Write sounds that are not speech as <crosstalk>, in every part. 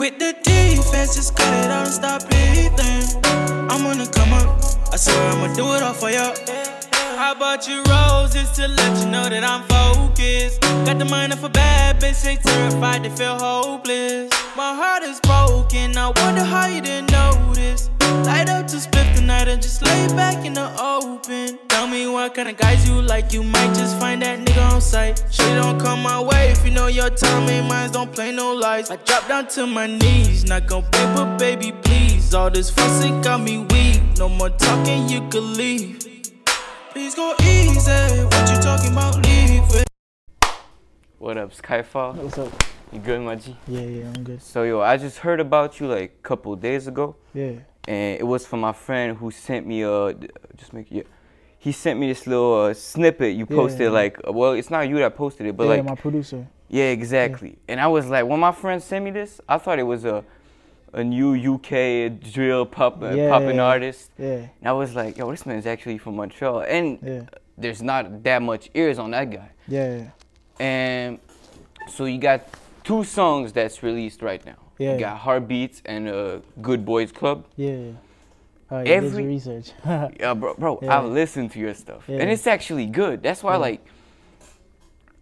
Quit the defense, just cut it out and stop breathing. I'm gonna come up, I swear I'ma do it all for you. I bought you roses to let you know that I'm focused. Got the mind of a bad bitch, they terrified, they feel hopeless. My heart is broken, I wonder how you didn't notice. Light up to split the night and just lay back in the open. Tell me what kind of guys you like, you might just find that nigga on sight. Shit don't come my way if you know your time ain't mine, don't play no lies. I drop down to my knees, not gon' paper, baby, please. All this fussing got me weak, no more talking, you could leave. Please go easy, what you talking about, leave it. What up, Skiifall? What's up? You good, my G? Yeah, yeah, I'm good. So yo, I just heard about you like a couple days ago, Yeah, and it was from my friend who sent me a just make yeah. He sent me this little uh, snippet you posted yeah. like uh, well it's not you that posted it but yeah, like my producer. yeah exactly and I was like when my friend sent me this I thought it was a a new UK drill pop uh, popping artist Yeah, and I was like yo this man's actually from Montreal and there's not that much ears on that guy yeah, yeah. and so you got two songs that's released right now. Yeah. You got Heartbeats and uh, Good Boys Club. yeah. yeah. Oh, yeah, Every- research. <laughs> Yeah, bro, bro Yeah. I've listened to your stuff, and it's actually good. That's why, like,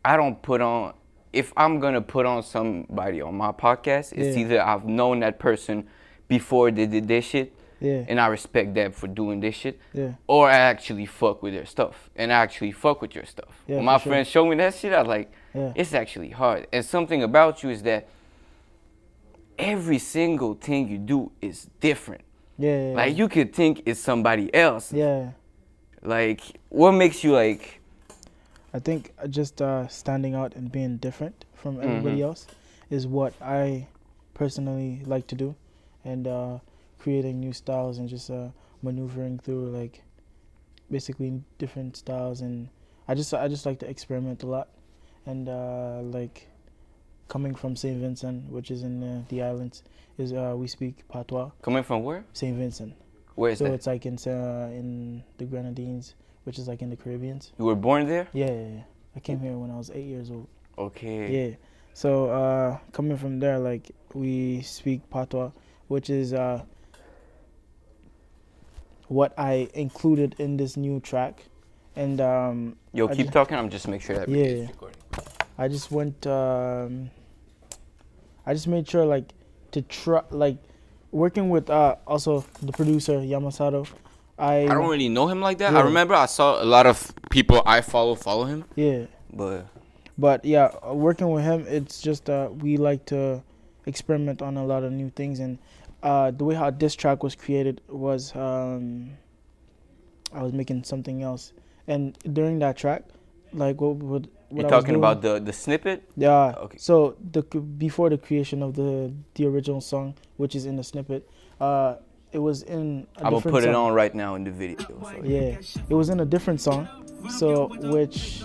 I don't put on. If I'm gonna put on somebody on my podcast, it's either I've known that person before they did this shit, yeah, and I respect them for doing this shit, yeah, or I actually fuck with their stuff, and I actually fuck with your stuff. Yeah, when my sure. friends show me that shit, I was like, yeah, it's actually hard. And something about you is that every single thing you do is different. yeah, yeah. Like you could think it's somebody else. yeah. Like what makes you like I think just uh, standing out and being different from everybody Mhm. else is what I personally like to do, and uh, creating new styles and just uh, maneuvering through like basically different styles and I just I just like to experiment a lot, and uh, like coming from Saint Vincent, which is in uh, the islands, is uh, we speak patois. coming from where? Saint Vincent. Where is so that? it's like in uh, in the Grenadines, which is like in the Caribbeans. You were born there? Yeah, yeah, yeah. I came here when I was eight years old. Okay. Yeah. So uh, coming from there, like we speak patois, which is uh, what I included in this new track, and um, Yo, I keep talking. I'm just make sure that Yeah. I just went. Um, I just made sure like to try like working with uh, also the producer Yamasato. I, I don't really know him like that. I remember I saw a lot of people I follow follow him, yeah. but but yeah, uh, working with him, it's just uh, we like to experiment on a lot of new things, and uh, the way how this track was created was um, I was making something else, and during that track, like what what, what you're I talking about the the snippet. yeah. Okay. So the before the creation of the the original song, which is in the snippet, uh, it was in a I'm gonna put it on right now in the video. So. Yeah, it was in a different song. So which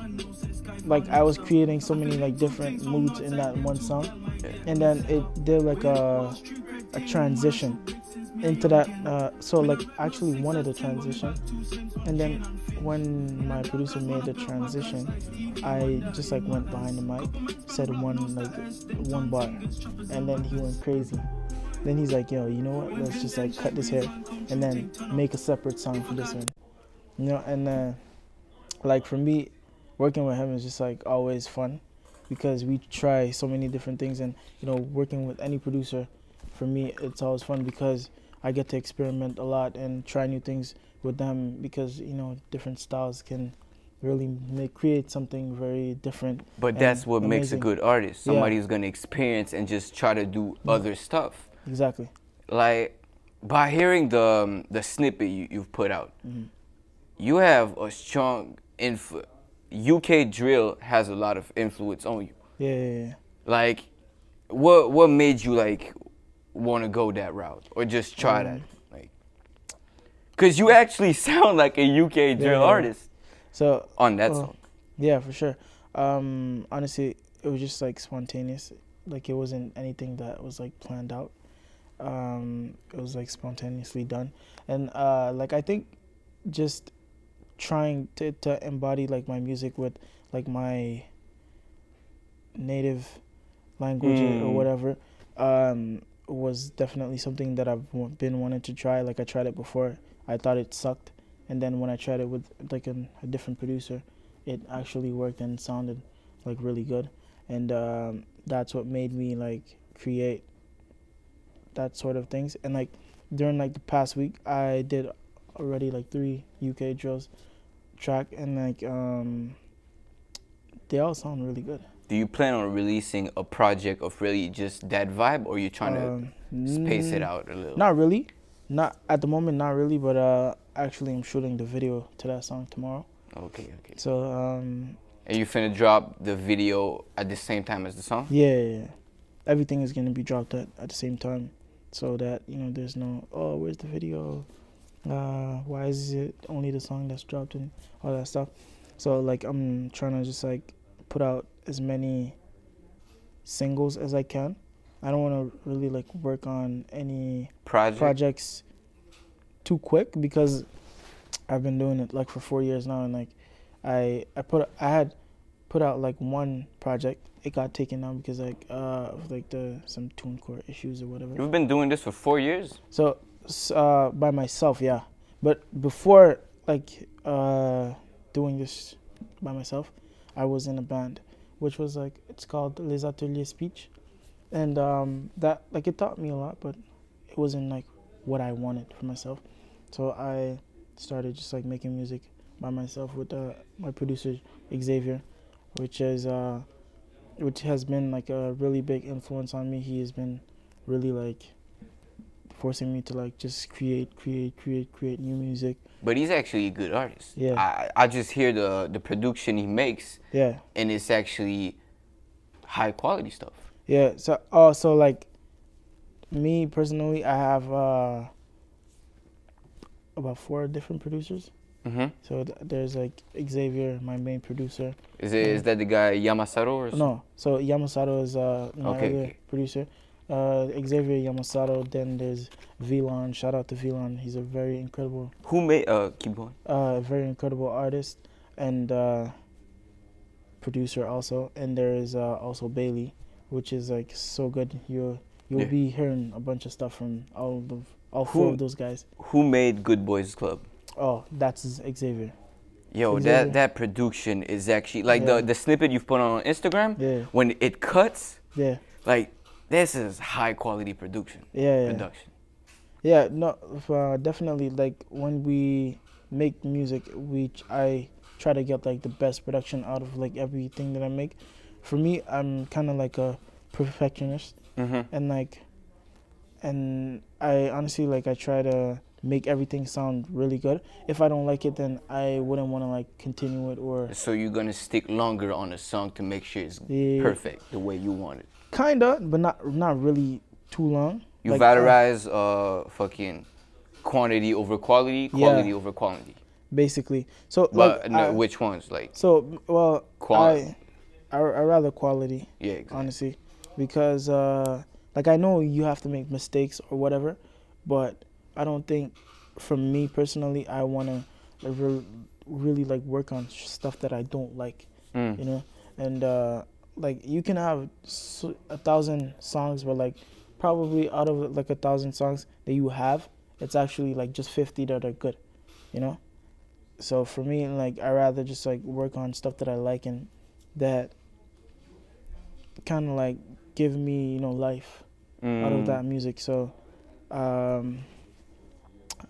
like I was creating so many like different moods in that one song. Yeah. And then it did like a a transition into that uh, so like actually wanted a transition. And then when my producer made the transition, I just like went behind the mic, said one like one bar, and then he went crazy. Then he's like, yo, you know what? Let's just like cut this here and then make a separate song for this one. You know, and uh, like for me, working with him is just like always fun because we try so many different things and you know working with any producer for me it's always fun because I get to experiment a lot and try new things with them because you know different styles can really make create something very different. But that's what makes a good artist. Yeah. Somebody who's gonna experience and just try to do other stuff. Exactly. Like by hearing the um, the snippet you, you've put out, Mhm. you have a strong influence. UK drill has a lot of influence on you. Yeah, yeah, yeah. Like, what what made you like want to go that route or just try that? Like, cause you actually <laughs> sound like a UK drill Yeah. artist So on that Oh. song. Yeah, for sure. Um, honestly, it was just like spontaneous. Like it wasn't anything that was like planned out. Um, it was like spontaneously done, and uh, like I think just trying to to embody like my music with like my native language or Mm. whatever um, was definitely something that I've been wanting to try. Like I tried it before, I thought it sucked, and then when I tried it with like an, a different producer, it actually worked and sounded like really good, and um, that's what made me like create that sort of things. And like during like the past week, I did already like three UK drills track, and like um, they all sound really good. Do you plan on releasing a project of really just that vibe, or you trying Um, to space it out a little? Not really. Not at the moment, not really. But uh, actually, I'm shooting the video to that song tomorrow. Okay, okay. So um, And you finna drop the video at the same time as the song? yeah, yeah, yeah. everything is gonna be dropped at, at the same time, so that you know there's no oh where's the video, uh why is it only the song that's dropped and all that stuff. So like I'm trying to just like put out as many singles as I can. I don't want to really like work on any Project? projects too quick because I've been doing it like for four years now, and like I I put I had put out like one project. It got taken down because like uh of like the some TuneCore issues or whatever. You've been doing this for four years? So uh by myself, yeah. But before like uh doing this by myself, I was in a band, which was like it's called Les Ateliers Speech, and um that like it taught me a lot, but it wasn't like what I wanted for myself. So I started just like making music by myself with uh, my producer Xavier, which is uh, which has been like a really big influence on me. He has been really like forcing me to like just create, create, create, create new music. But he's actually a good artist. Yeah. I, I just hear the, the production he makes, Yeah, and it's actually high quality stuff. yeah. So oh, so like me personally, I have uh, about four different producers. hmm So th- there's like Xavier, my main producer. Is, it, is that the guy Yamasato or something? No, so Yamasato is uh, my Okay, other okay. producer. Uh, Xavier Yamasato. Then there's Vilon. Shout out to Vilon. He's a very incredible, Who made, uh, keep going. uh, very incredible artist and uh, producer also. And there is uh, also Bailey, which is like so good. You you'll Yeah. be hearing a bunch of stuff from all of all four Who- of those guys. Who made Good Boys Club? Oh, that's Xavier. Yo, Xavier. that, that production is actually, like Yeah. the, the snippet you've put on Instagram, Yeah, when it cuts, yeah, like, this is high quality production. yeah, yeah. Production. Yeah, no, uh, definitely. Like when we make music, we I try to get like the best production out of like everything that I make. For me, I'm kind of like a perfectionist, hmm and like, and I honestly like I try to make everything sound really good. If I don't like it, then I wouldn't want to like continue it or So you're gonna stick longer on a song to make sure it's Yeah. perfect the way you want it. Kinda, but not not really too long. You Like, uh, valorize uh fucking quantity over quality, quality over quality. basically. So But like, no, I- which ones? Like so well, Quality. I, I I rather quality. yeah, exactly. honestly, because uh, like I know you have to make mistakes or whatever, but I don't think, from me personally, I want to re- really like work on stuff that I don't like, Mm. you know, and uh, like you can have a thousand songs, but like probably out of like a thousand songs that you have, it's actually like just fifty that are good, you know. So for me, like I rather just like work on stuff that I like and that kind of like give me you know life out of Mm. that music. So um,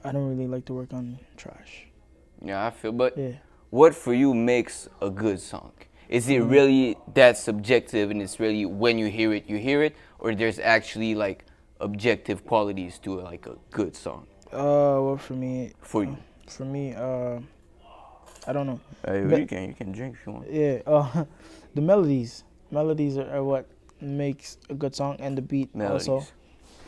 I don't really like to work on trash. Yeah, I feel. But Yeah. what for you makes a good song? Is Mm-hmm. it really that subjective and it's really when you hear it, you hear it, or there's actually like objective qualities to like a good song Uh, well, for me, for you? for me, uh, I don't know. Hey, But- you can you can drink if you want. Yeah. Uh, <laughs> the melodies, melodies are, are what makes a good song, and the beat Melodies. also.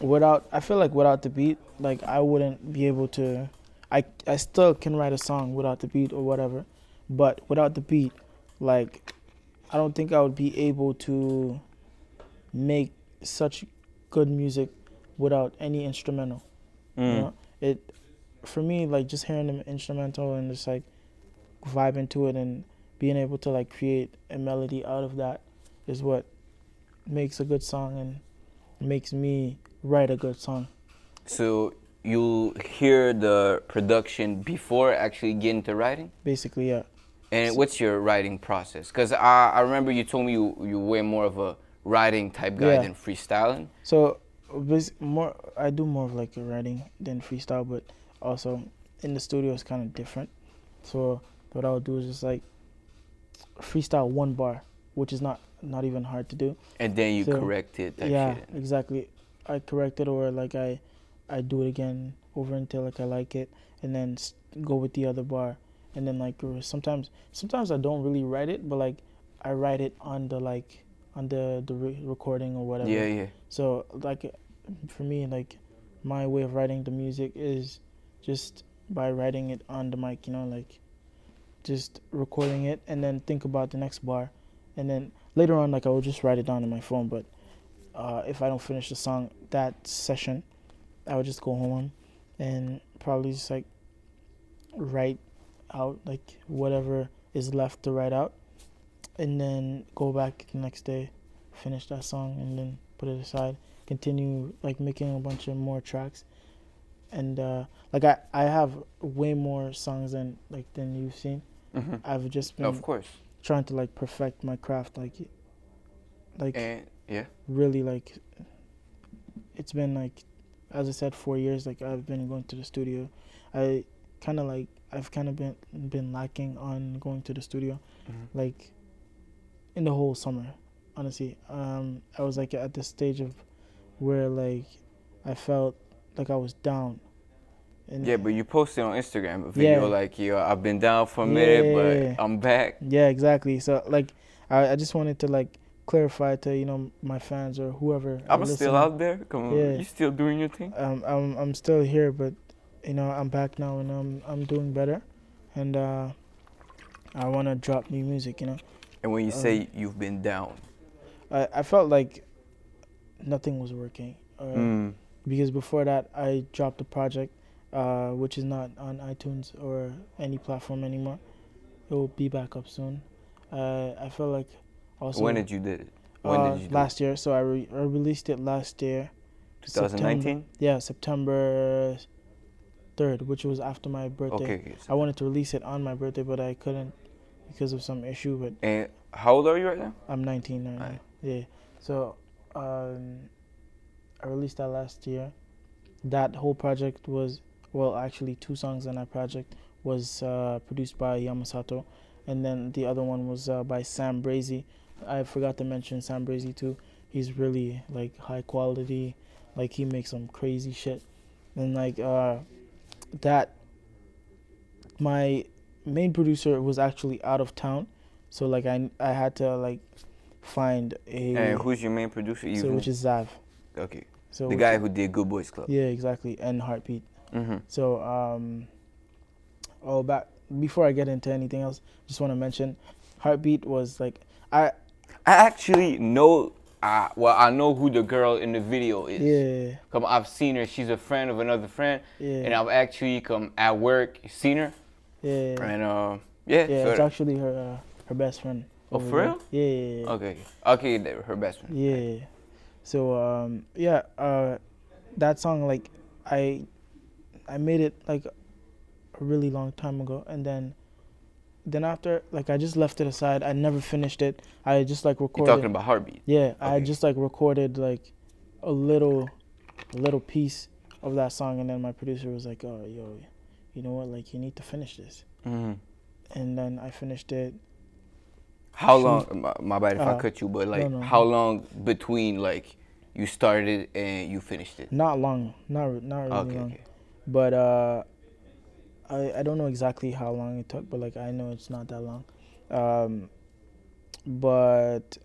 Without, I feel like without the beat, like I wouldn't be able to. I I still can write a song without the beat or whatever, but without the beat, like I don't think I would be able to make such good music without any instrumental. You Mm. know, it for me like just hearing the instrumental and just like vibing to it and being able to like create a melody out of that is what makes a good song and makes me write a good song. So you hear the production before actually getting to writing? Basically, yeah. And what's your writing process? Because I, I remember you told me you, you were more of a writing type guy Yeah. than freestyling. So more, I do more of like a writing than freestyle, but also in the studio it's kind of different. So what I'll do is just like freestyle one bar, which is not not even hard to do. And then you So, correct it. That yeah, shit. exactly. I correct it or like I I do it again over until like I like it, and then go with the other bar, and then like sometimes sometimes I don't really write it, but like I write it on the like on the the re- recording or whatever. Yeah, yeah. So like for me like my way of writing the music is just by writing it on the mic, you know, like just recording it and then think about the next bar and then later on like I will just write it down on my phone but uh, if I don't finish the song that session I would just go home and probably just like write out like whatever is left to write out and then go back the next day finish that song and then put it aside continue like making a bunch of more tracks and uh like i i have way more songs than like than you've seen hmm i've just been Of course. trying to like perfect my craft like like And yeah. really like it's been like as i said four years like i've been going to the studio i kind of like i've kind of been been lacking on going to the studio Mhm. like in the whole summer honestly um i was like at this stage of where like i felt like i was down and Yeah, but you posted on Instagram a video Yeah. like, yo, I've been down for a minute, Yeah. but I'm back. Yeah, exactly. So like, I, I just wanted to like clarify to you know my fans or whoever. I'm still out there. Come on, Yeah. you still doing your thing? Um, I'm I'm still here, but you know I'm back now and I'm I'm doing better, and uh, I want to drop new music. You know, And when you Um, say you've been down, I I felt like nothing was working. Uh, mm. because before that I dropped a project uh, which is not on iTunes or any platform anymore. It will be back up soon. Uh, I felt like also when did you did it? When uh, did you do last year. So I, re- I released it last year. it? 2019? Yeah, September third, which was after my birthday. Okay. okay, so- I wanted to release it on my birthday, but I couldn't because of some issue. But And how old are you right now? I'm 19 right now. Yeah. So um, I released that last year. That whole project was, well, actually, two songs on that project was uh, produced by Yamasato, and then the other one was uh, by Sam Brazy. I forgot to mention Sam Brazy too. He's really like high quality. Like he makes some crazy shit, and like uh, that. My main producer was actually out of town, so like I I had to like find a And who's your main producer? You so which is Zav. okay. So The guy who did Good Boys Club. Yeah, exactly, and Heartbeat. Mm-hmm. So um, oh back before I get into anything else, just want to mention, Heartbeat was like I I actually know. Uh, well, I know who the girl in the video is. yeah Come, I've seen her. She's a friend of another friend, yeah and I've actually come at work seen her, yeah and uh, yeah. yeah so it's actually her uh, her best friend. Oh, for real? Yeah yeah yeah. okay, okay, her best friend. Yeah. So um yeah, uh that song like I I made it like a really long time ago and then then after like I just left it aside. I never finished it. I just like recorded. You're talking about heartbeat. Yeah, I just like recorded like a little a little piece of that song and then my producer was like, "Oh, yo, you know what? Like you need to finish this." hmm And then I finished it. How She- long? My, my bad if I Uh, cut you, but like, no. how long between like you started and you finished it? Not long, not not really okay, long. okay. but uh I I don't know exactly how long it took, but like I know it's not that long. Um but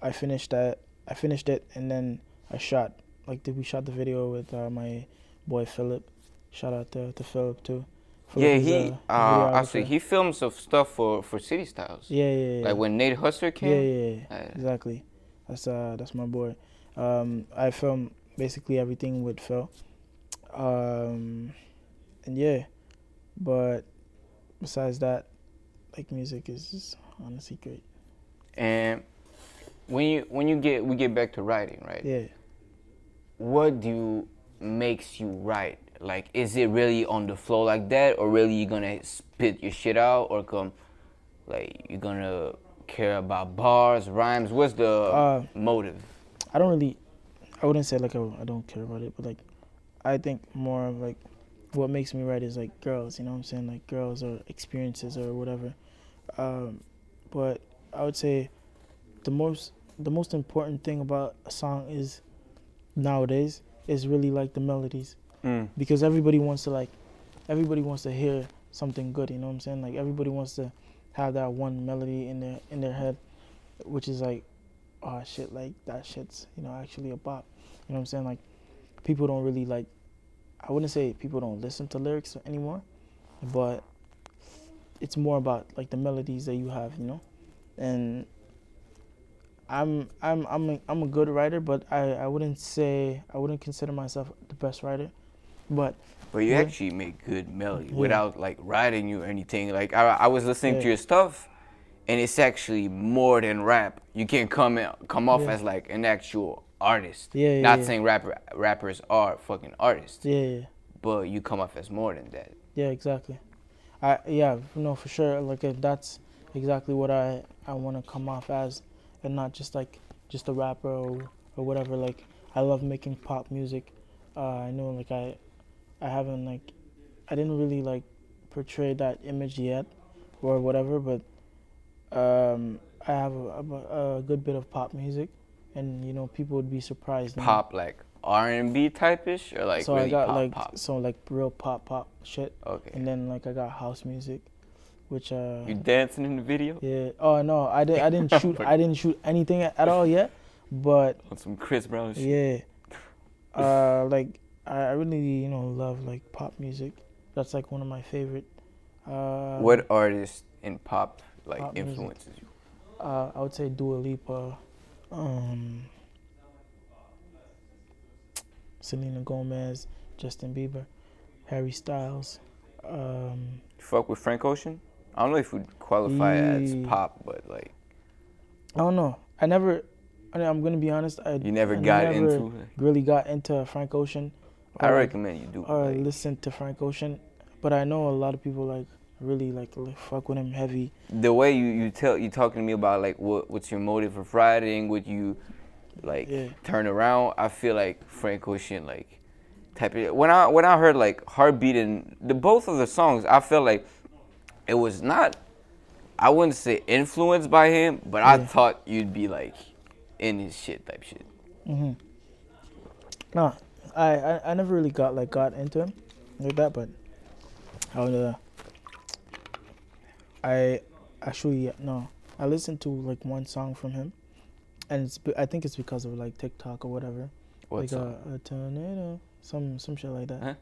I finished that I finished it and then I shot like did we shot the video with uh, my boy Philip. Shout out to, to Philip too. Philip Yeah, he. a Uh, I see. He films some stuff for for City Styles. Yeah, yeah, yeah. Like when Nate Husser yeah, came. yeah, yeah. Uh, Exactly. That's uh that's my boy. Um I film basically everything with Phil. Um and yeah. But besides that, like music is just honestly great. And when you when you get we get back to writing, right? Yeah. what do you makes you write? Like, is it really on the flow like that, or really you're gonna spit your shit out, or come, like you're gonna care about bars, rhymes? What's the Uh, motive? I don't really, I wouldn't say like I, I don't care about it, but like, I think more of like, what makes me write is like girls, you know what I'm saying? Like girls or experiences or whatever. Um, but I would say, the most the most important thing about a song is, nowadays, is really like the melodies Mm. because everybody wants to like, everybody wants to hear something good, you know what I'm saying? Like everybody wants to have that one melody in their in their head, which is like oh shit, like that shit's, you know, actually a bop. You know what I'm saying? Like people don't really like I wouldn't say people don't listen to lyrics anymore, but it's more about like the melodies that you have, you know? And I'm I'm I'm a, I'm a good writer, but I, I wouldn't say I wouldn't consider myself the best writer. But But you Yeah. actually make good melody Yeah. without like writing you or anything. Like I, I was listening to your stuff, and it's actually more than rap. You can't come come off Yeah. as like an actual artist. Yeah, yeah, Not yeah. saying rapper rappers are fucking artists, yeah, yeah. but you come off as more than that. Yeah, exactly. I yeah, no, for sure. Like if that's exactly what I I want to come off as, and not just like just a rapper or, or whatever. Like I love making pop music. Uh, I know like I I haven't like I didn't really like portray that image yet or whatever, but um, I have a, a, a good bit of pop music, and you know people would be surprised. Pop like R and B type ish or like so really I got pop like pop. so like real pop pop shit, Okay. and then like I got house music, which uh. you dancing in the video Yeah. Oh no, I didn't. I didn't <laughs> shoot. I didn't shoot anything at, all yet. But on some Chris Brown shit. yeah, uh, like I, really you know love like pop music. That's like one of my favorite. Uh, What artist in pop like Pop music. influences you? Uh, I would say Dua Lipa, um, Selena Gomez, Justin Bieber, Harry Styles. Um, fuck with Frank Ocean? I don't know if you'd qualify as pop, but like I don't know. I never. I, I'm gonna be honest. I you never I got never into really got into Frank Ocean. I recommend you do. or like, listen to Frank Ocean, but I know a lot of people like really like, like fuck with him heavy. the way you, you tell you talking to me about like what what's your motive of writing, what you like Yeah. turn around. I feel like Frank Ocean like type of when I when I heard like Heartbeat and the both of the songs, I felt like it was not. I wouldn't say influenced by him, but I thought you'd be like in his shit type shit. hmm No, I, I I never really got like got into him like that, but I would, uh, I actually no, I listened to like one song from him, and it's I think it's because of like TikTok or whatever. What like song? A, a tornado, some some shit like that. Huh?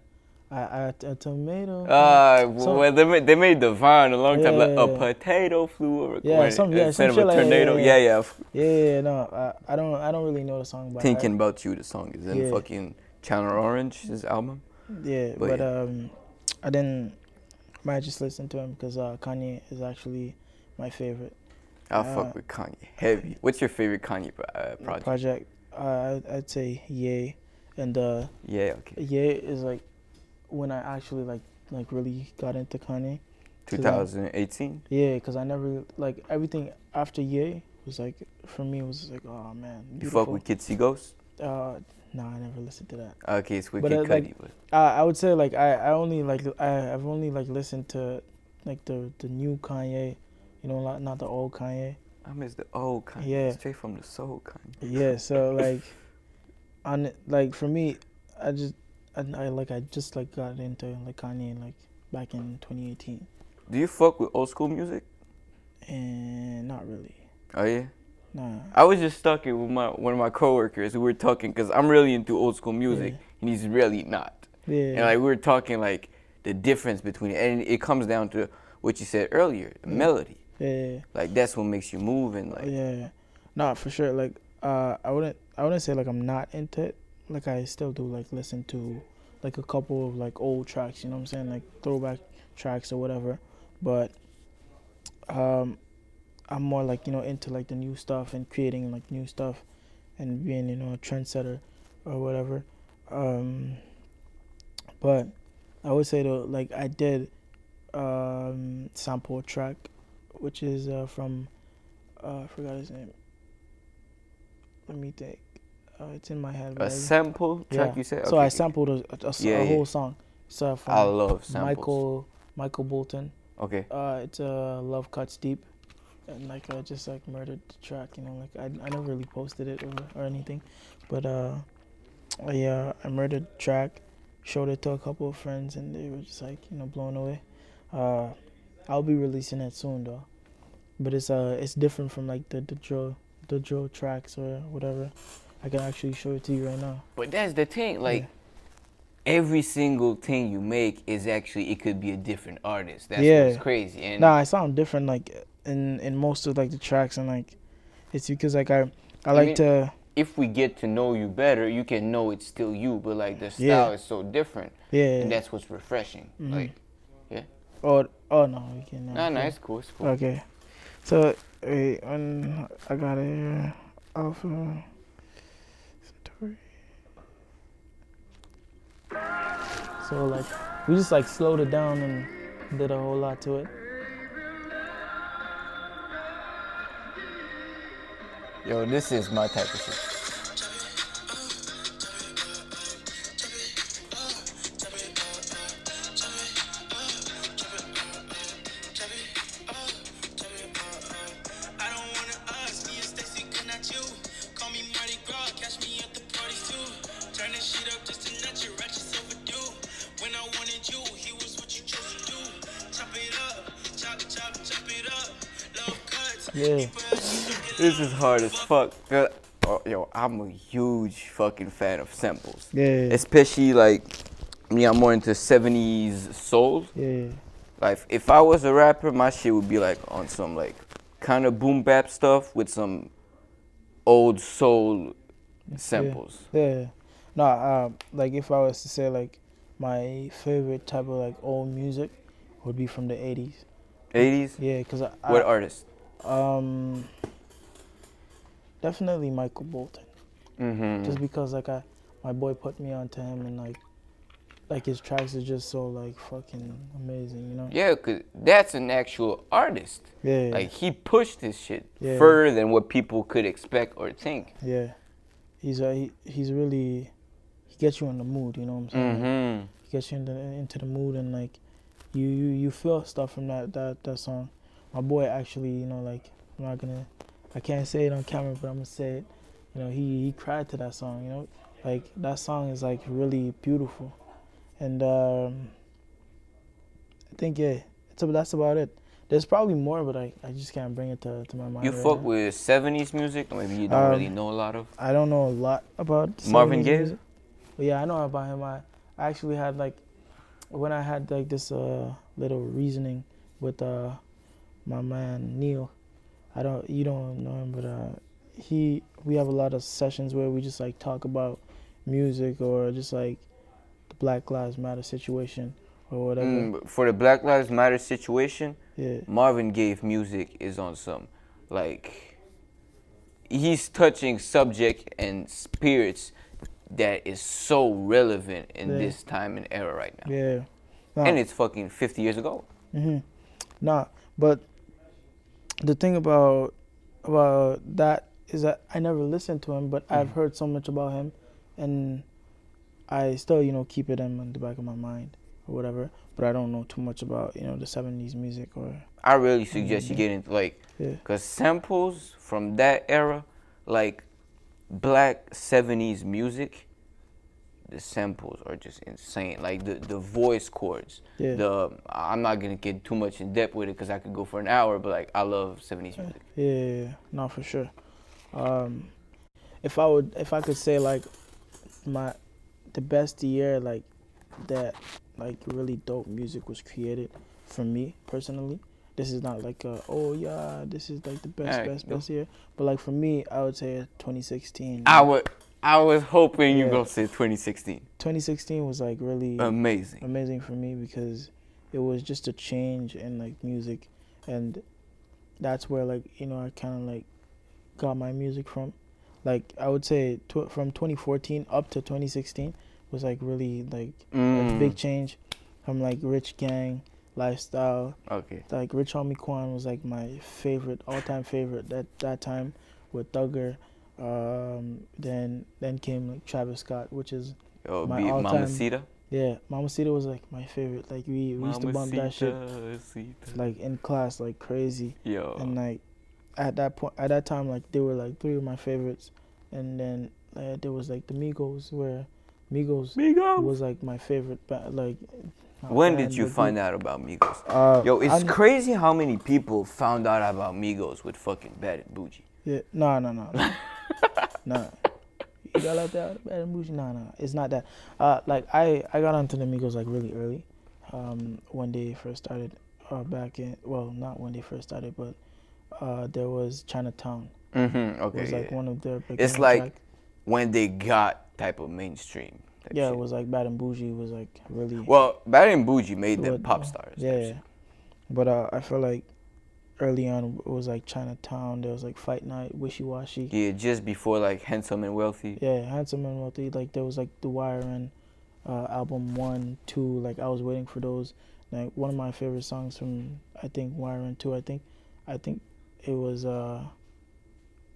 I, I a tomato. Uh, So- well, they made, they made the Vine a long time. Like Yeah. a potato flew over Yeah, some- yeah, instead some of shit a like that, tornado. yeah, Yeah, yeah. yeah. yeah, yeah, yeah, no, I, I don't I don't really know the song, but I- Thinking about you, the song is in Yeah. fucking Channel Orange, his album. Yeah, But but, yeah. um, I didn't. Might just listen to him because uh, Kanye is actually my favorite I'll Uh, fuck with Kanye heavy. What's your favorite Kanye uh, project? project. Uh, I'd, say Ye, and uh, yeah, okay. Ye is like when I actually like like really got into Kanye. 2018. Yeah, because I never like everything after Ye was like for me it was like oh man. You fuck with Kid See Ghost? Uh, no, I never listened to that. Okay, it's with But, uh, like- but Uh, I would say like I, I only like I I've only like listened to like the the new Kanye, you know, not not the old Kanye. I miss the old Kanye. Yeah. Straight from the soul Kanye. Yeah, so <laughs> like on it- like for me, I just I, I like I just like got into like Kanye like back in 2018, Do you fuck with old school music? and not really. Oh yeah. I was just talking with my one of my coworkers. We were talking because I'm really into old school music, Yeah. and he's really not. Yeah. And like we were talking like the difference between it, and it comes down to what you said earlier, the Yeah. melody. yeah. Like that's what makes you move and like yeah, yeah. No, for sure. Like, uh, I wouldn't, I wouldn't say like I'm not into it. Like, I still do like listen to, like a couple of like old tracks. You know what I'm saying? Like throwback tracks or whatever. But, um, I'm more like you know into like the new stuff and creating like new stuff, and being you know a trendsetter or whatever. Um, but I would say though, like I did um, sample a track, which is uh, from uh, I forgot his name. Let me think. Uh, it's in my head. A sample track Yeah. you said? So I Okay. sampled a, a- a Yeah, a yeah. whole song. So from I love samples. Michael Michael Bolton. Okay. Uh, it's uh, Love Cuts Deep, and like I just like murdered the track. You know, like I, I never really posted it or, or anything, but uh, I uh, I murdered the track, showed it to a couple of friends, and they were just like you know blown away. Uh, I'll be releasing it soon though, but it's uh it's different from like the the drill the drill tracks or whatever. I can actually show it to you right now. But that's the thing, like every single thing you make is actually it could be a different artist. That's Yeah. what's crazy. And Nah, I sound different like in in most of like the tracks and like it's because like I I like mean- to if we get to know you better, you can know it's still you, but like the style Yeah. is so different, yeah. and that's what's refreshing. Mhm. Like, yeah. oh oh no, we can. nah, okay. nah, it's cool, it's cool. Okay, so wait, when I got it Alpha. Centauri. So like we just like slowed it down and did a whole lot to it. Yo, this is my type of shit. As fuck. Oh, yo, I'm a huge fucking fan of samples. Yeah. Especially like me, I'm more into 70s soul. Yeah. Like if I was a rapper, my shit would be like on some like kind of boom bap stuff with some old soul samples. Yeah. No, um, like if I was to say like my favorite type of like old music would be from the 80s. 80s. Yeah, cause I, What I artist? um definitely Michael Bolton. Mm-hmm. Just because like I my boy put me onto him and like like his tracks are just so like fucking amazing, you know? Yeah, cause that's an actual artist. Yeah. Like he pushed his shit Yeah. further than what people could expect or think. yeah. He's uh, he, he's really he gets you in the mood, you know what I'm saying? Mm-hmm. He gets you into into the mood and like you you you feel stuff from that that that song. My boy actually, you know, like I'm not gonna I can't say it on camera, but I'm gonna say it. You know, he he cried to that song. You know, like that song is like really beautiful, and um, I think yeah, it's that's about it. There's probably more, but I, I just can't bring it to, to my mind. You right fuck now. with 70s music? Maybe you don't Um, really know a lot of. I don't know a lot about Marvin 70s Gaye? Yeah, I know about him. I, I actually had like when I had like this uh little reasoning with uh my man Neil. I don't you don't know him, but uh he we have a lot of sessions where we just like talk about music or just like the Black Lives Matter situation or whatever. Mm, for the Black Lives Matter situation, Yeah. Marvin Gaye music is on some like he's touching subject and spirits that is so relevant in Yeah. this time and era right now. Yeah. Nah. And it's fucking 50 years ago. hmm Nah, but the thing about about that is that I never listened to him, but hmm. I've heard so much about him, and I still, you know, keep it in the back of my mind or whatever. But I don't know too much about you know the '70s music or I really suggest you mm-hmm. get into like yeah, cuz samples from that era like black 70s music the samples are just insane like the the voice chords yeah, the I'm not gonna get too much in depth with it because I could go for an hour, but like I love '70s music. yeah, yeah, yeah. no, for sure. Um, if I would, if I could say like my the best year like that like really dope music was created for me personally. This is not like a, oh yeah, this is like the best, Alright, best, go. best year. But like for me, I would say 2016. I would, I was hoping you Yeah. gonna say 2016. 2016 was like really Amazing. amazing for me because it was just a change in like music, and that's where like you know I kind of like got my music from. Like I would say tw- from 2014 up to 2016, was like really like a Mm, big change from like Rich Gang lifestyle. Okay. Like Rich Homie Quan was like my favorite, all time favorite that that time with Thugger. Um, then then came like Travis Scott, which is Yo, My all-time- Mamacita. yeah, Mamacita was like my favorite. Like we, we used to bump that shit like in class like crazy. Yo. and like at that point at that time like they were like three of my favorites and then uh, there was like the migos where migos Migos. was like my favorite ba- like When did you find group. out about Migos? uh, Yo, it's I'm- crazy how many people found out about Migos with fucking Bad and Bougie. yeah no no no no no you got out there bad and bougie no no it's not that uh like i i got onto the migos like really early um when they first started uh back in well not when they first started but uh there was chinatown Mm-hmm. Okay. It was like yeah. one of their It's like track. when they got type of mainstream. type yeah shit. it was like bad and bougie was like really Well, Bad and Bougie made them pop stars. type Yeah, but uh, I feel like early on it was like Chinatown. There was like Fight Night, Wishy Washy. Yeah, just before like Handsome and Wealthy. Yeah, Handsome and Wealthy. Like there was like The Wire and uh, album one, two. Like I was waiting for those. Like one of my favorite songs from I think Wire and two. I think, I think it was uh,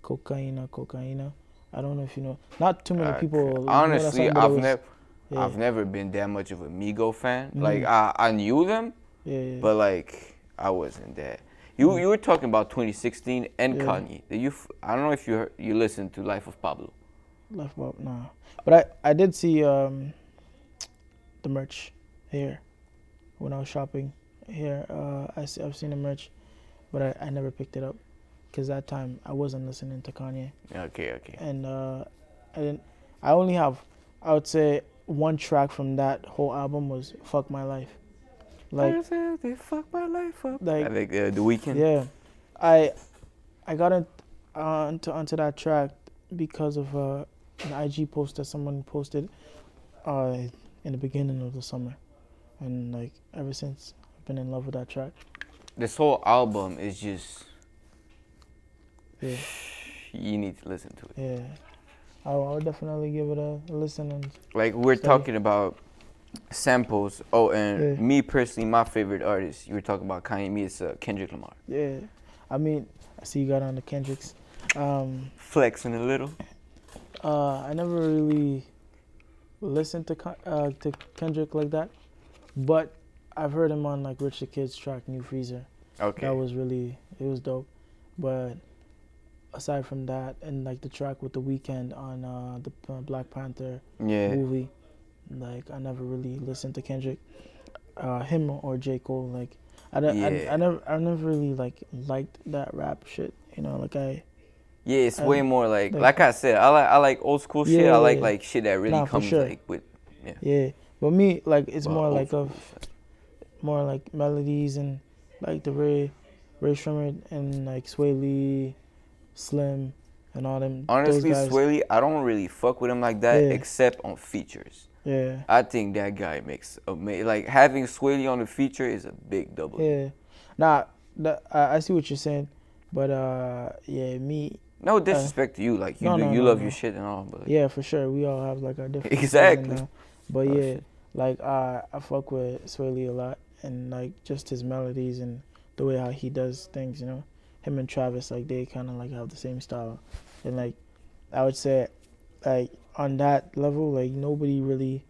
Cocaina, Cocaina. I don't know if you know. Not too many people. Honestly, song, I've never, yeah, I've never been that much of a Migo fan. Mhm. Like I, I knew them, yeah, yeah. but like I wasn't that. You, you were talking about 2016 and Yeah. Kanye. Did you, f- I don't know if you heard, you listened to Life of Pablo. Left about nah. But I I did see um the merch here when I was shopping here. Uh, I see, I've seen the merch, but I, I never picked it up because that time I wasn't listening to Kanye Okay, okay. and uh, I didn't. I only have I would say one track from that whole album was "Fuck My Life." Like they fuck my life up. like I think uh, the Weeknd. yeah, I I got in, uh, onto onto that track because of uh, an IG post that someone posted uh, in the beginning of the summer, and like ever since I've been in love with that track. This whole album is just Yeah, <sighs> you need to listen to it. yeah. I will definitely give it a listen and Like we're Steady. talking about samples. Oh, and Yeah. me personally, my favorite artist. You were talking about Kanye. Me, it's uh, Kendrick Lamar. yeah. I mean, I see you got on the Kendricks. Um, Flexing a little. uh, I never really listened to uh, to Kendrick like that, but I've heard him on like Rich the Kid's track New Freezer. Okay. That was really it was dope. But aside from that, and like the track with the Weeknd on uh, the uh, Black Panther yeah. movie, like I never really listened to Kendrick, uh, him or J Cole. Like I, don't- I, Yeah. I never I never really like liked that rap shit. You know, like I Yeah, it's Um, way more like, like- like I said, I like I like old school shit. I like Yeah. like shit that really Nah, comes sure. like with yeah. Yeah, But me like it's well, more like school of more like melodies and like the Ray Rae Sremmurd and like Swae Lee, Slim, and all them. Honestly. Swae Lee, I don't really fuck with him like that Yeah. except on features. Yeah, I think that guy makes amazing. Like having Swae Lee on the feature is a big double. yeah. Nah, I I see what you're saying, but uh, yeah, me, No disrespect to you, like you no, do, no, you no, love your shit and all, but like, yeah, for sure. We all have like our different. Exactly. But Oh, yeah, shit. like uh, I fuck with Swae Lee a lot, and like just his melodies and the way how he does things. You know, him and Travis like they kind of like have the same style, and like I would say, like on that level, like nobody really,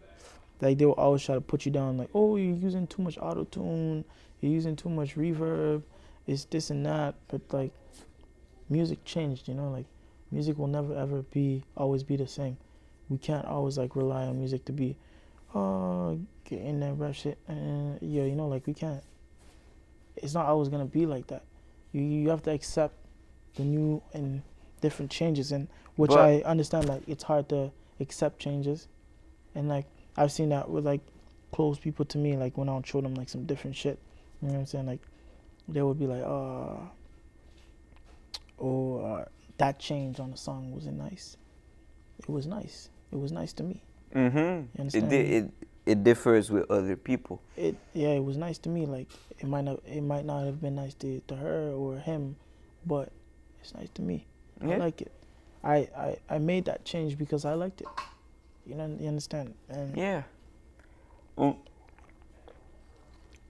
like they will always try to put you down. Like, oh, you're using too much auto tune, you're using too much reverb, it's this and that. But like, music changed. You know, like music will never ever be always be the same. We can't always like rely on music to be, oh, get in that rap shit, and yeah, you know, like we can't. It's not always gonna be like that. You you have to accept the new and different changes, and which But- I understand. Like it's hard to accept changes, and like I've seen that with like close people to me. Like when I would show them like some different shit, you know what I'm saying? Like they would be like, uh, oh, uh, that change on the song wasn't nice. It was nice. It was nice to me. mm-hmm. You It, understand? di- it it differs with other people. it yeah, it was nice to me. Like it might not it might not have been nice to, to her or him, but it's nice to me. I like it. I, I I made that change because I liked it. You know, you understand? And Yeah. Well,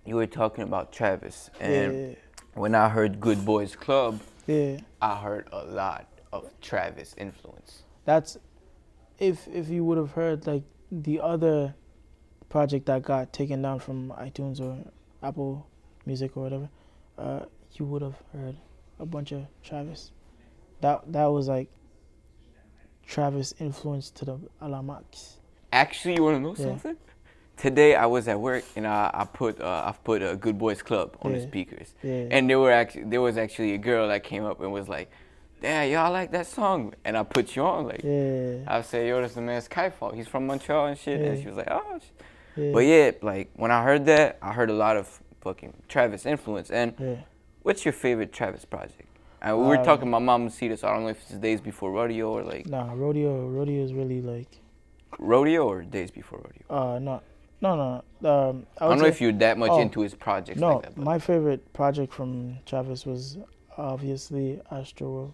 you were talking about Travis, and yeah, when I heard Good Boys Club, yeah. I heard a lot of Travis influence. That's if if you would have heard like the other project that got taken down from iTunes or Apple Music or whatever, uh, you would have heard a bunch of Travis. That that was like Travis influence to the Alamax. Actually, you want to know Yeah. something? Today I was at work and I, I put uh, I put a Good Boys Club on the speakers, Yeah. and there were actually there was actually a girl that came up and was like, "Damn, y'all like that song?" And I put you on like. Yeah. I say, yo, that's the man's Skiifall. He's from Montreal and shit. And she was like, oh. yeah. But yeah, like when I heard that, I heard a lot of fucking Travis influence. And Yeah. what's your favorite Travis project? And we were Um, talking about Mamacita, so I don't know if it's Days Before Rodeo or like Nah, rodeo. Rodeo is really like. Rodeo or Days Before Rodeo. Uh, no, no, no. Um, I, I, don't know if you're that much oh, into his projects No, like that. But my favorite project from Travis was obviously Astro World.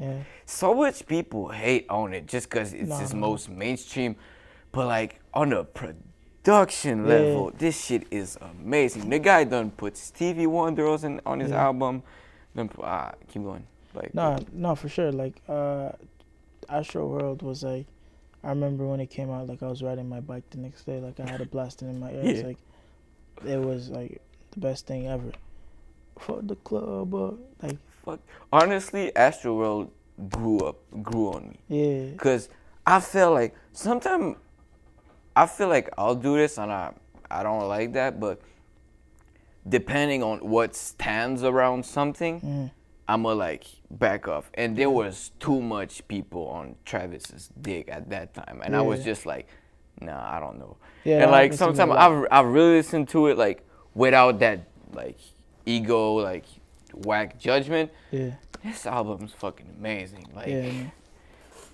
Yeah. so much people hate on it just because it's Nah, his nah. most mainstream. But like on the production Yeah. level, this shit is amazing. The guy done put Stevie Wonder on on his Yeah. album. Then ah, keep going. Like No, no, for sure. Like, uh, Astro World was like, I remember when it came out. Like, I was riding my bike the next day. Like, I had it <laughs> blasting in my ears. Yeah. Like, it was like the best thing ever. For the club, uh, like, fuck. Honestly, Astro World grew up, grew on me. yeah, Cause I feel like sometimes I feel like I'll do this and I I don't like that, but depending on what stands around something, mm, I'ma like back off. And there was too much people on Travis's dick at that time, and I was just like, nah, I don't know. Yeah, and like happens to me a sometimes. I've I've really listened to it like without that like ego like whack judgment. yeah, This album's fucking amazing. Like yeah,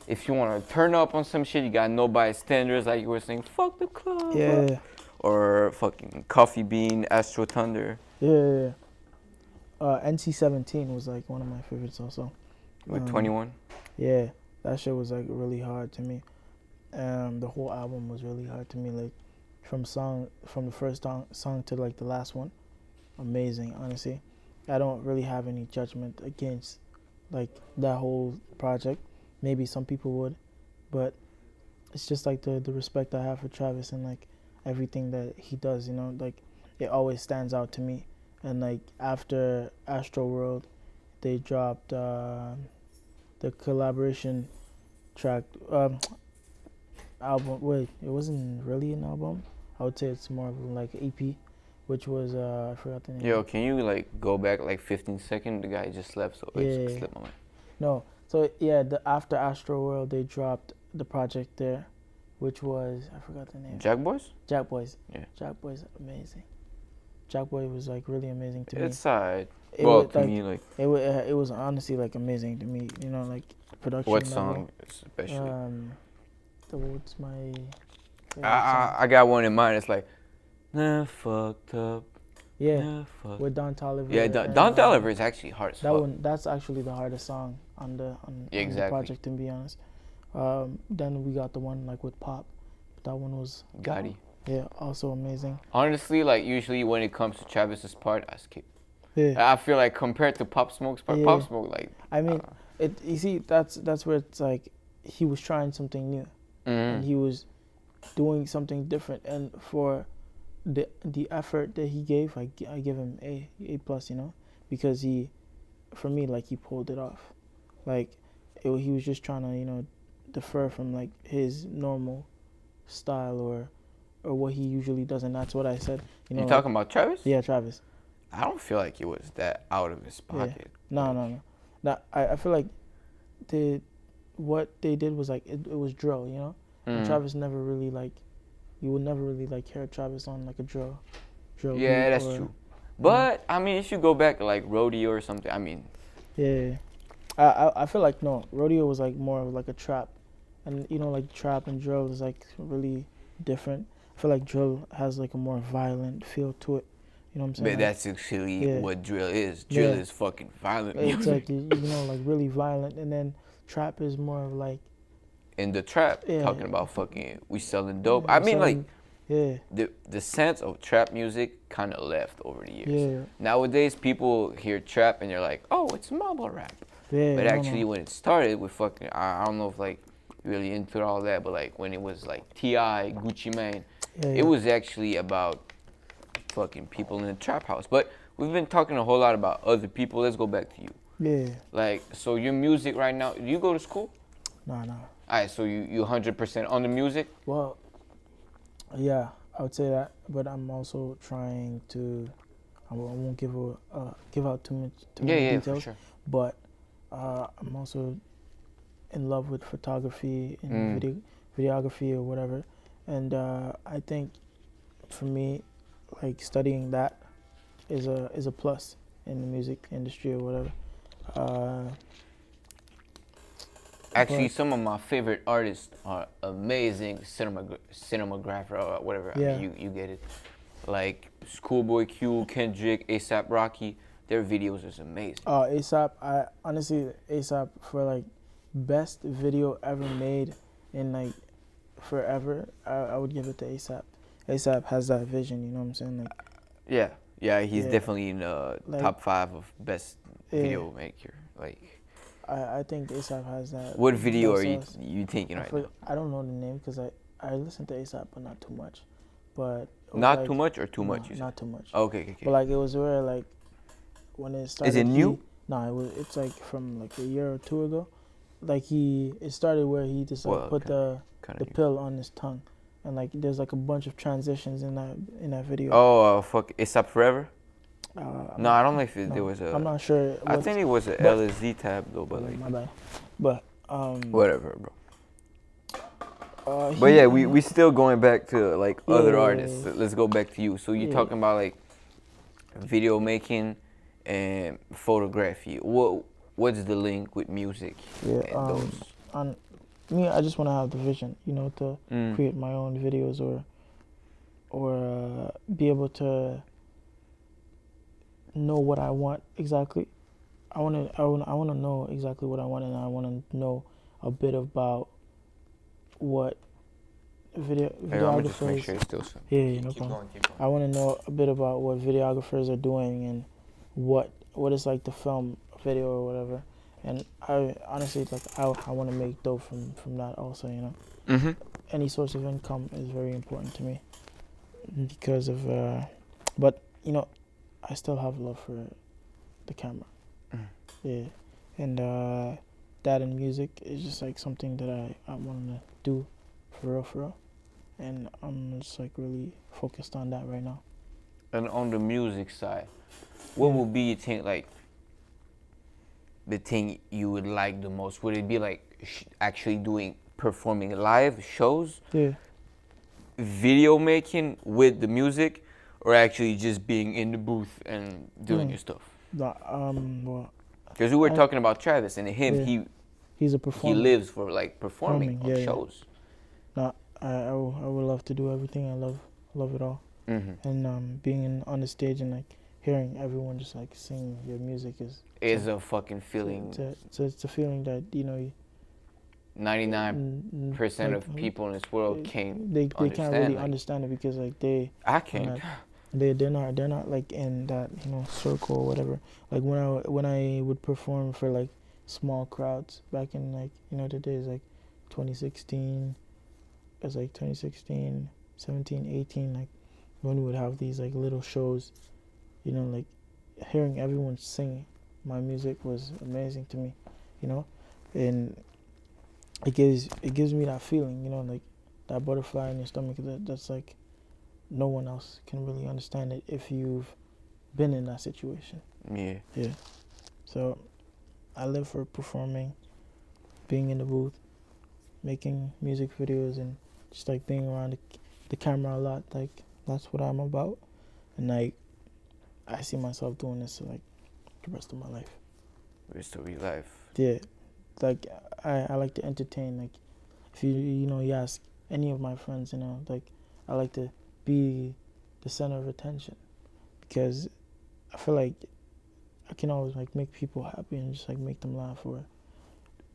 if you want to turn up on some shit, you got no bystanders, like you were saying, fuck the club. yeah, Or fucking Coffee Bean, Astro Thunder yeah, yeah. yeah. Uh, NC-17 was like one of my favorites also. with Um, 21. Yeah, that shit was like really hard to me. Um, the whole album was really hard to me. Like from song from the first song, song to like the last one, amazing. Honestly, I don't really have any judgment against like that whole project. Maybe some people would, but it's just like the the respect I have for Travis and like everything that he does. You know, like it always stands out to me. And like after Astro World, they dropped. Uh, the collaboration track um album wait it wasn't really an album i would say it's more of like ep which was uh i forgot the name Yo, can you like go back like 15 seconds? The guy just left, so it Yeah. just slipped my mind. no so yeah the after astro world they dropped the project there which was i forgot the name Jack Boys? jack boys Yeah. jack boys amazing jack boy was like really amazing to me It's side. it well, was to like me, like, it was it was honestly like amazing to me you know like production what song especially? um the what's my I. I, I got one in mind. It's like, nah, fucked up. yeah Nah, fucked with Don Toliver. Yeah, Don, Don uh, Toliver is actually hard That fuck. one, that's actually the hardest song on the on, on the project. To be honest, um, then we got the one like with Pop. That one was Gatti. yeah, also amazing. Honestly, like usually when it comes to Travis's part, I skip. Yeah, I feel like compared to Pop Smoke's part, Yeah. Pop Smoke like. I mean, uh, it. You see, that's that's where it's like he was trying something new and mhm. he was doing something different, and for the the effort that he gave, I, I give him a a plus, you know, because he, for me, like he pulled it off, like it, he was just trying to you know defer from like his normal style or or what he usually does, and that's what I said. You know, you like- talking about Travis? yeah, Travis. I don't feel like it was that out of his Yeah. pocket. No, no, no. No, I, I feel like the what they did was like it, it was drill, you know. Mm. Travis never really like you would never really like hear Travis on like a drill drill. Yeah, that's or- true. But I mean, if you go back like rodeo or something, I mean, Yeah. I, I I feel like no, rodeo was like more of like a trap. And you know like trap and drill is like really different. I feel like drill has like a more violent feel to it. You know what I'm saying? but that's actually Yeah. what drill is. Drill Yeah. is fucking violent Like, it's music. like you know like really violent and then trap is more of like in the trap Yeah. talking about fucking we selling dope. I mean, like yeah, the the sense of trap music kind of left over the years. Yeah. Nowadays, people hear trap and they're like, "Oh, it's mumble rap." yeah. But actually, no. when it started with fucking, I, I don't know if like really into all that, but like when it was like T.I., Gucci Mane, Yeah, yeah. it was actually about fucking people in the trap house. But we've been talking a whole lot about other people. Let's go back to you. yeah, Like, so your music right now, do you go to school? nah, nah. All right, so you you 100% on the music. Well, yeah, I would say that, but I'm also trying to. I won't give a, uh, give out too much too Yeah, many yeah, details, for sure. but uh, I'm also in love with photography and Mm. video, videography or whatever, and uh, I think for me, like studying that is a is a plus in the music industry or whatever. Uh, Actually, some of my favorite artists are amazing cinema cinematographer or whatever. I mean, Yeah. you you get it. Like Schoolboy Q, Kendrick, ASAP Rocky, their videos is amazing. Uh, ASAP, I honestly ASAP for like best video ever made in like forever. I, I would give it to ASAP. ASAP has that vision, you know what I'm saying? Like, Yeah, yeah, he's Yeah. definitely in the Like- top five of best Yeah. video maker. Like, I, I think ASAP has that. what video are you you thinking I, right for- now? I don't know the name because I I listen to ASAP, but not too much. But Not like- too much or too no, much? Not too much. Oh, okay, okay, okay. But like it was where like when it started. Is it new? He, no, it was. It's like from like a year or two ago. Like he, it started where he just like Well, put the the pill on his tongue, and like there's like a bunch of transitions in that in that video. Oh, uh, fuck, ASAP Forever? Uh, No, I don't know if it, no, there was a. I'm not sure. I think it was a but- LSD tab though, but like my bad. But um. whatever, bro. Uh, But yeah, we we still going back to like other Yeah. artists. Let's go back to you. So you Yeah. talking about like video making and photography. What what's the link with music? Yeah, and um, those? on me, I just want to have the vision, you know, to Mm. create my own videos or or uh, be able to know what I want exactly. I want to I want I want to know exactly what I want and I want to know a bit about what video Hey, I'm just make videographers sure still. Yeah, yeah, no keep problem. going, keep going. I want to know a bit about what videographers are doing and what what it's like to film a video or whatever. And I honestly like I, I want to make dough from from that also. You know, Mhm. any source of income is very important to me because of. Uh, but you know, I still have love for the camera. Mhm. Yeah, and uh, that and music is just like something that I I want to do for real, for real. And I'm just like really focused on that right now. And on the music side, what Yeah. would be you think like the thing you would like the most? Would it be like sh- actually doing performing live shows, Yeah. video making with the music, or actually just being in the booth and doing Mm. your stuff? Um. Well, Because we were I- talking about Travis and him, Yeah. he he's a performer. he lives for like performing Performing, on yeah, yeah. shows. No, I, I, would love to do everything. I love love it all. hmm And um, being in, on the stage and like hearing everyone just like sing your music is Is a fucking feeling. It's a, it's a, it's a feeling that you know. you- Ninety nine mm, mm, like, of people in this world can't. They they can't really understand, like- understand it because like they I can't. they they're not they're not like in that you know circle or whatever. Like when I when I would perform for like small crowds back in like you know the days like 2016, it was like 2016, 17, 18 like when we would have these like little shows, you know like hearing everyone sing my music was amazing to me, you know, and it gives it gives me that feeling you know like that butterfly in your stomach that that's like no one else can really understand it if you've been in that situation. Yeah. Yeah. So I live for performing, being in the booth, making music videos, and just like being around the, the camera a lot. Like that's what I'm about, and like I see myself doing this like the rest of my life. Rest of your life. Yeah, like I, I like to entertain. Like if you you know you ask any of my friends, you know, like I like to be the center of attention because I feel like I can always like make people happy and just like make them laugh or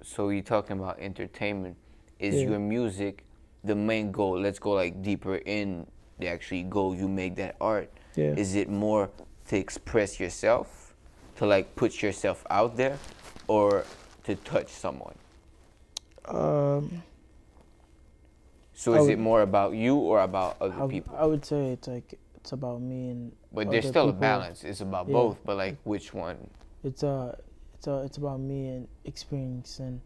So you're talking about entertainment. is Yeah. your music the main goal? Let's go like deeper in the actually goal you make that art. Yeah. Is it more to express yourself, to like put yourself out there, or to touch someone? Um, So I is would- it more about you or about other I, people? I would say it's like it's about me and. But there's still a balance. It's about Yeah. both, but like which one? It's uh, it's uh, it's about me and experiencing.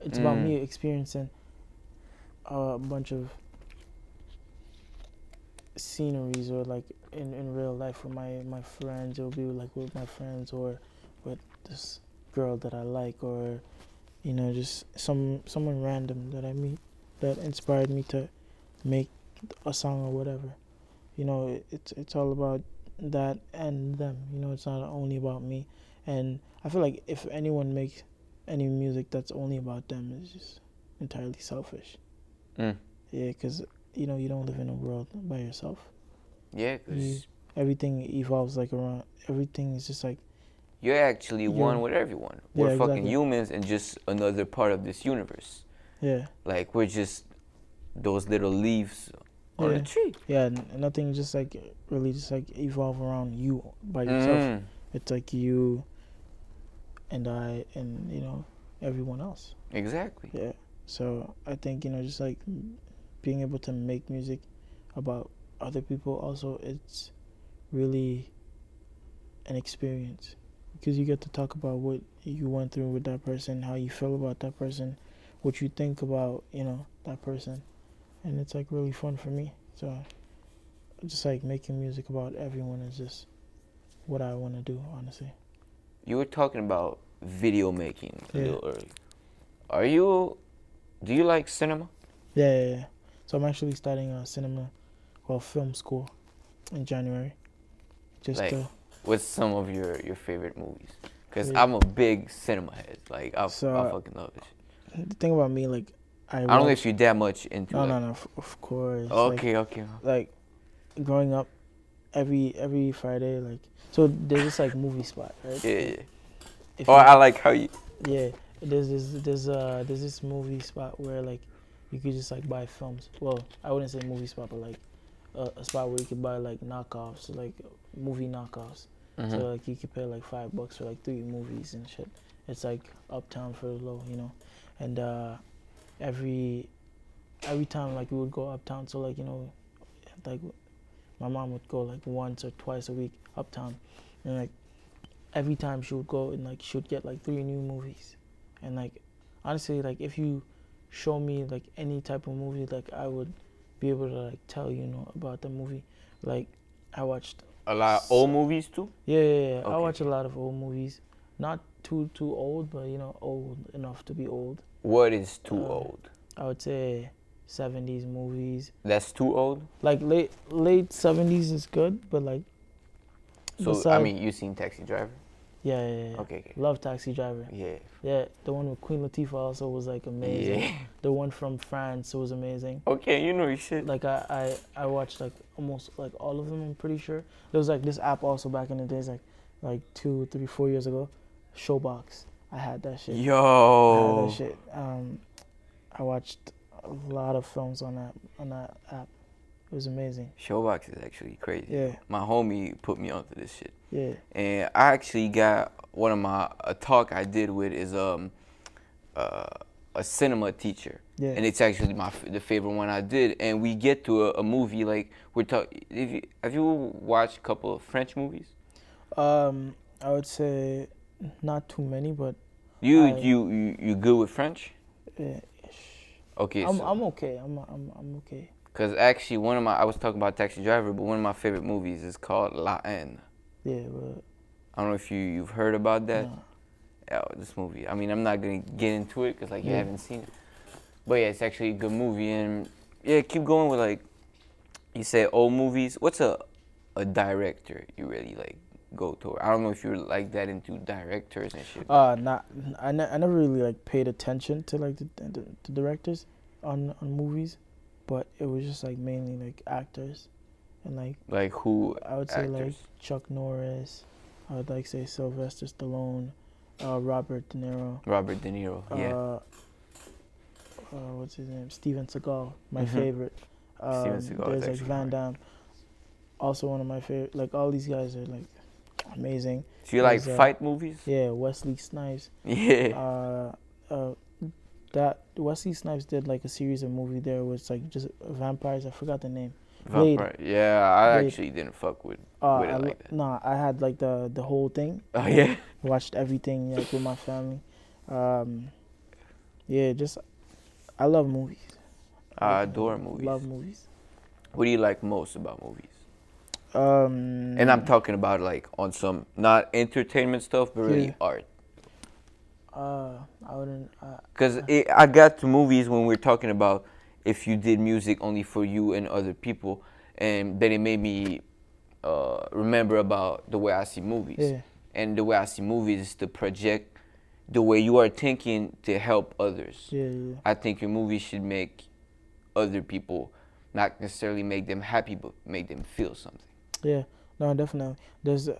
It's about Mm. me experiencing a bunch of sceneries or like in, in real life with my my friends. It'll be like with my friends or with this girl that I like or you know just some someone random that I meet that inspired me to make a song or whatever. You know, it, it's it's all about that and them. You know, it's not only about me. And I feel like if anyone makes any music that's only about them, it's just entirely selfish. Mm. Yeah, because you know you don't live in a world by yourself. Yeah, because. Everything evolves like around. Everything is just like you're actually You're- one with everyone. Yeah, We're fucking exactly. humans and just another part of this universe. yeah, Like we're just those little leaves on Yeah. a tree. yeah. Nothing just like really just like evolve around you by yourself. Mm. It's like you and I and you know everyone else. Exactly. Yeah. So I think you know just like being able to make music about other people also it's really an experience because you get to talk about what you went through with that person, how you feel about that person, what you think about, you know, that person. And it's like really fun for me. So just like making music about everyone is just what I want to do, honestly. You were talking about video making a Yeah. little early. Are you? Do you like cinema? Yeah, yeah, yeah. So I'm actually starting a cinema, well, film school in January. Just Like, to, What's some of your your favorite movies? Because Yeah. I'm a big cinema head. Like I, So, I fucking love it. the thing about me, like, I, I don't know if you're that much into. No, like, no, no. Of, of course. like- Okay, okay. like growing up every every Friday like so there's this like movie spot right Yeah, yeah. If Oh, you- I like how you. yeah there's this there's uh there's this movie spot where like you could just like buy films. Well I wouldn't say movie spot but like a, a spot where you could buy like knockoffs like movie knockoffs. Mhm. so like you could pay like five bucks for like three movies and shit. It's like uptown for the low you know? And uh every every time like we would go uptown so like you know like my mom would go like once or twice a week uptown. And like every time she would go and like she would get like three new movies. And like honestly like if you show me like any type of movie like i would be able to like tell you know about the movie like i watched a lot of old movies too. yeah, yeah, yeah. I watch a lot of old movies. Not too too old, but you know, old enough to be old. What is too Uh, old? I would say 70s movies. That's too old. Like late late 70s is good, but like So I mean, you seen Taxi Driver? Yeah, yeah, yeah. Okay, okay. Love Taxi Driver. Yeah. Yeah, the one with Queen Latifah also was like amazing. Yeah. The one from France was amazing. Okay, you know your shit. Like I, I I watched like almost like all of them. I'm pretty sure there was like this app also back in the days, like like two, three, four years ago. Showbox. I had that shit. Yo. I had that shit. Um, I watched a lot of films on that on that app. It was amazing. Showbox is actually crazy. Yeah, My homie put me onto this shit. yeah, and I actually got one of my a talk I did with is um uh, a cinema teacher, yeah. and it's actually my the favorite one I did. And we get to a, a movie like we're talking. You, have you watched a couple of French movies? um, I would say not too many, but You I- you you you good with French? uh, Okay, I'm so I'm okay. I'm I'm I'm okay. Because actually one of my I was talking about Taxi Driver, but one of my favorite movies is called La Haine. Yeah, but I don't know if you you've heard about that. nah. Yeah, this movie. I mean, I'm not gonna get into it because like you Yeah. haven't seen it. But yeah, it's actually a good movie, and yeah, keep going with like you said old movies. What's a a director you really like go to? I don't know if you're like that into directors and shit. Uh, not I, ne- I never really like paid attention to like the, the, the directors on on movies, but it was just like mainly like actors, and like like who? I would say like? Chuck Norris. I would like say Sylvester Stallone, uh, Robert De Niro. Robert De Niro. Yeah. Uh, uh, what's his name? Steven Seagal, my Mhm. favorite. Um, Steven Seagal There's like Van. Damme, also one of my favorite. Like all these guys are like amazing. Do you like There's, uh, fight movies? Yeah, Wesley Snipes. <laughs> Yeah. Uh, uh, that Wesley Snipes did like a series of movie there was like just vampires. I forgot the name. Blade. Vampire. Yeah, I Blade. actually didn't fuck with. Uh, With it I, like that. Nah, I had like the the whole thing. <laughs> Oh yeah. Watched everything like with my family. Um, yeah, just I love movies. I adore movies. Love movies. What do you like most about movies? Um, And I'm talking about like on some not entertainment stuff, but really Yeah. art. Uh, I wouldn't. Uh, Cause it, I got to movies when we're talking about if you did music only for you and other people, and then it made me uh, remember about the way I see movies. yeah, And the way I see movies is to project the way you are thinking to help others. yeah, yeah. I think your movie should make other people not necessarily make them happy, but make them feel something. Yeah, no, definitely. There's uh,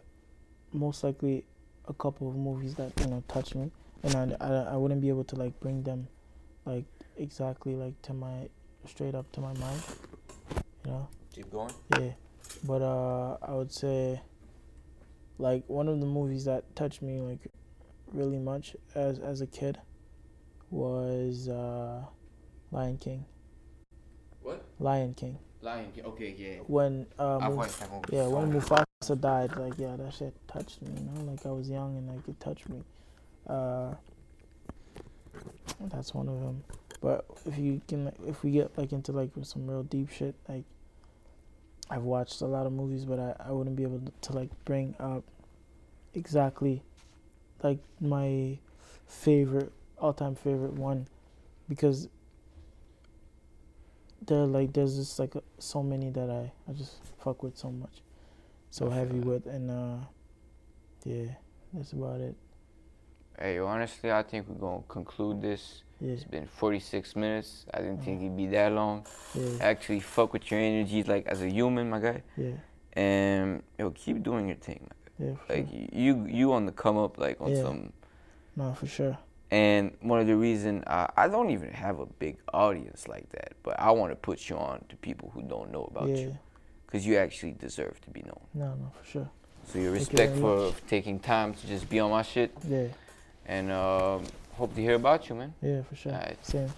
most likely a couple of movies that you know touch me, and I, I, I wouldn't be able to like bring them, like exactly like to my straight up to my mind, you know. Keep going. Yeah, but uh, I would say, like one of the movies that touched me like really much as as a kid was uh, Lion King. What? Lion King. Lion King. Okay, yeah. When uh, I've Muf- watched yeah, when Mufasa died, like yeah, that shit touched me. You know, like I was young and like it touched me. Uh, that's one of them. But if you can, if we get like into like some real deep shit, like I've watched a lot of movies, but I I wouldn't be able to like bring up exactly like my favorite all time favorite one because there like there's just like so many that I I just fuck with so much, so heavy with, and uh, yeah, that's about it. Hey, honestly, I think we're gonna conclude this. Yeah, It's been 46 minutes. I didn't think it'd be that long. yeah, Actually, fuck with your energies, like as a human, my guy. yeah, And yo, keep doing your thing, yeah. Like sure. you, you on the come up, like on Yeah. some. No, for sure. And one of the reason I, I don't even have a big audience like that, but I want to put you on to people who don't know about yeah, you, because you actually deserve to be known. no, no, for sure. So your you respect very for much. taking time to just be on my shit, Yeah, and um, hope to hear about you, man. yeah, for sure. Same.